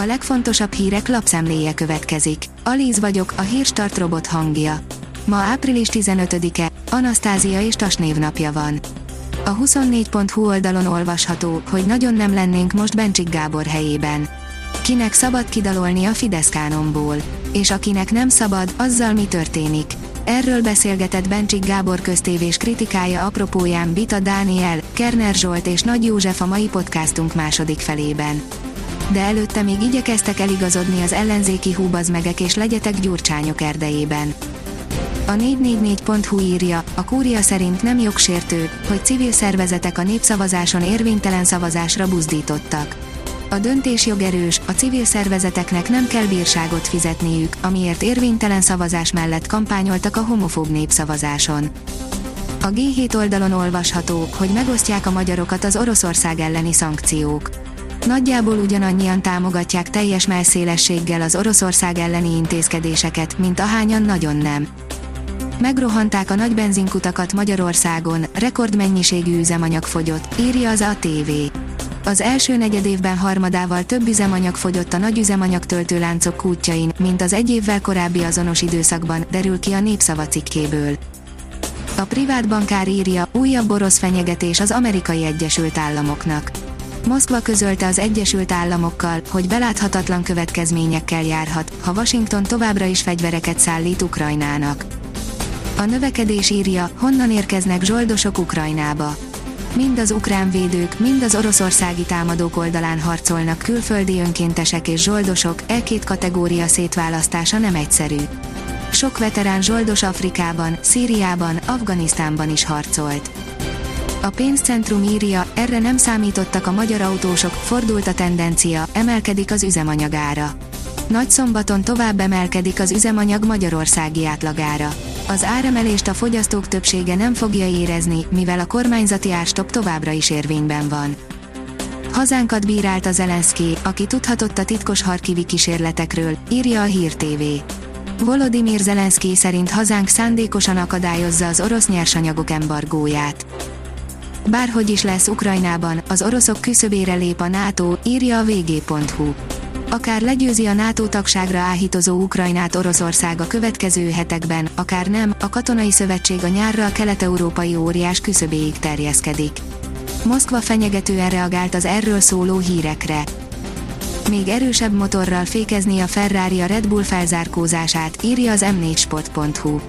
A legfontosabb hírek lapszemléje következik. Alíz vagyok, a hírstart robot hangja. Ma április 15-e, Anasztázia és Tas névnapja van. A 24.hu oldalon olvasható, hogy nagyon nem lennénk most Bencsik Gábor helyében. Kinek szabad kidalolni a Fidesz kánonból, és akinek nem szabad, azzal mi történik. Erről beszélgetett Bencsik Gábor köztévés kritikája apropóján Bita Dániel, Kerner Zsolt és Nagy József a mai podcastunk második felében de előtte még igyekeztek eligazodni az ellenzéki húbazmegek és legyetek gyurcsányok erdejében. A 444.hu írja, a kúria szerint nem jogsértő, hogy civil szervezetek a népszavazáson érvénytelen szavazásra buzdítottak. A döntés jogerős, a civil szervezeteknek nem kell bírságot fizetniük, amiért érvénytelen szavazás mellett kampányoltak a homofób népszavazáson. A G7 oldalon olvasható, hogy megosztják a magyarokat az Oroszország elleni szankciók Nagyjából ugyanannyian támogatják teljes melszélességgel az Oroszország elleni intézkedéseket, mint ahányan nagyon nem. Megrohanták a nagy benzinkutakat Magyarországon, rekordmennyiségű üzemanyag fogyott, írja az ATV. Az első negyedévben harmadával több üzemanyag fogyott a nagy üzemanyag töltőláncok kútjain, mint az egy évvel korábbi azonos időszakban, derül ki a népszava cikkéből. A privát bankár írja, újabb orosz fenyegetés az amerikai Egyesült Államoknak. Moszkva közölte az Egyesült Államokkal, hogy beláthatatlan következményekkel járhat, ha Washington továbbra is fegyvereket szállít Ukrajnának. A növekedés írja, honnan érkeznek zsoldosok Ukrajnába. Mind az ukrán védők, mind az oroszországi támadók oldalán harcolnak külföldi önkéntesek és zsoldosok, e két kategória szétválasztása nem egyszerű. Sok veterán zsoldos Afrikában, Szíriában, Afganisztánban is harcolt. A pénzcentrum írja, erre nem számítottak a magyar autósok, fordult a tendencia, emelkedik az üzemanyagára. Nagy szombaton tovább emelkedik az üzemanyag magyarországi átlagára. Az áremelést a fogyasztók többsége nem fogja érezni, mivel a kormányzati árstop továbbra is érvényben van. Hazánkat bírált a Zelenszky, aki tudhatott a titkos harkivi kísérletekről, írja a Hír TV. Volodymyr Zelenszky szerint hazánk szándékosan akadályozza az orosz nyersanyagok embargóját. Bárhogy is lesz Ukrajnában, az oroszok küszöbére lép a NATO, írja a vg.hu. Akár legyőzi a NATO tagságra áhítozó Ukrajnát Oroszország a következő hetekben, akár nem, a katonai szövetség a nyárra a kelet-európai óriás küszöbéig terjeszkedik. Moszkva fenyegetően reagált az erről szóló hírekre. Még erősebb motorral fékezni a Ferrari a Red Bull felzárkózását, írja az m4sport.hu.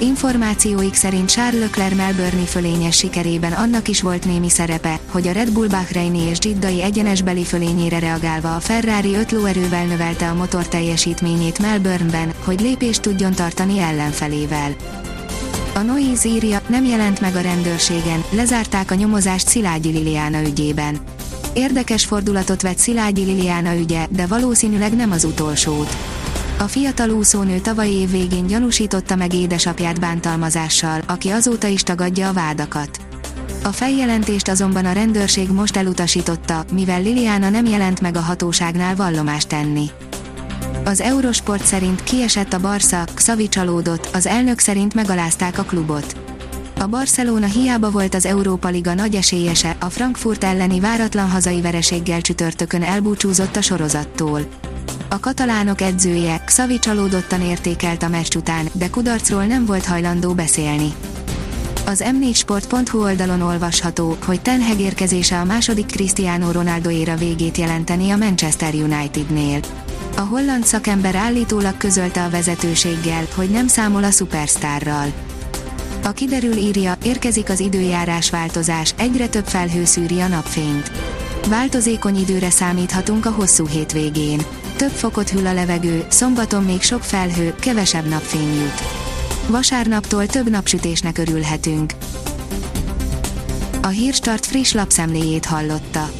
Információik szerint Charles Leclerc Melbourne fölényes sikerében annak is volt némi szerepe, hogy a Red Bull Bahreini és Giddai egyenesbeli fölényére reagálva a Ferrari 5 lóerővel növelte a motor teljesítményét Melbourneben, hogy lépést tudjon tartani ellenfelével. A Noise írja, nem jelent meg a rendőrségen, lezárták a nyomozást Szilágyi Liliana ügyében. Érdekes fordulatot vett Szilágyi Liliana ügye, de valószínűleg nem az utolsót. A fiatal úszónő tavaly év végén gyanúsította meg édesapját bántalmazással, aki azóta is tagadja a vádakat. A feljelentést azonban a rendőrség most elutasította, mivel Liliana nem jelent meg a hatóságnál vallomást tenni. Az Eurosport szerint kiesett a Barca, Xavi csalódott, az elnök szerint megalázták a klubot. A Barcelona hiába volt az Európa Liga nagy esélyese, a Frankfurt elleni váratlan hazai vereséggel csütörtökön elbúcsúzott a sorozattól. A katalánok edzője, Xavi csalódottan értékelt a meccs után, de kudarcról nem volt hajlandó beszélni. Az m4sport.hu oldalon olvasható, hogy Ten Hag érkezése a második Cristiano Ronaldo éra végét jelenteni a Manchester Unitednél. A holland szakember állítólag közölte a vezetőséggel, hogy nem számol a szupersztárral. A kiderül írja, érkezik az időjárás változás, egyre több felhő szűri a napfényt. Változékony időre számíthatunk a hosszú hétvégén. Több fokot hűl a levegő, szombaton még sok felhő, kevesebb napfény jut. Vasárnaptól több napsütésnek örülhetünk. A Hírstart friss lapszemléjét hallotta.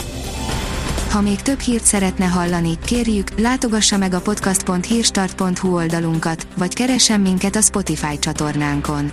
Ha még több hírt szeretne hallani, kérjük, látogassa meg a podcast.hírstart.hu oldalunkat, vagy keressen minket a Spotify csatornánkon.